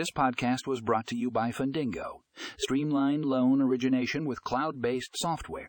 This podcast was brought to you by Fundingo. Streamlined loan origination with cloud based software.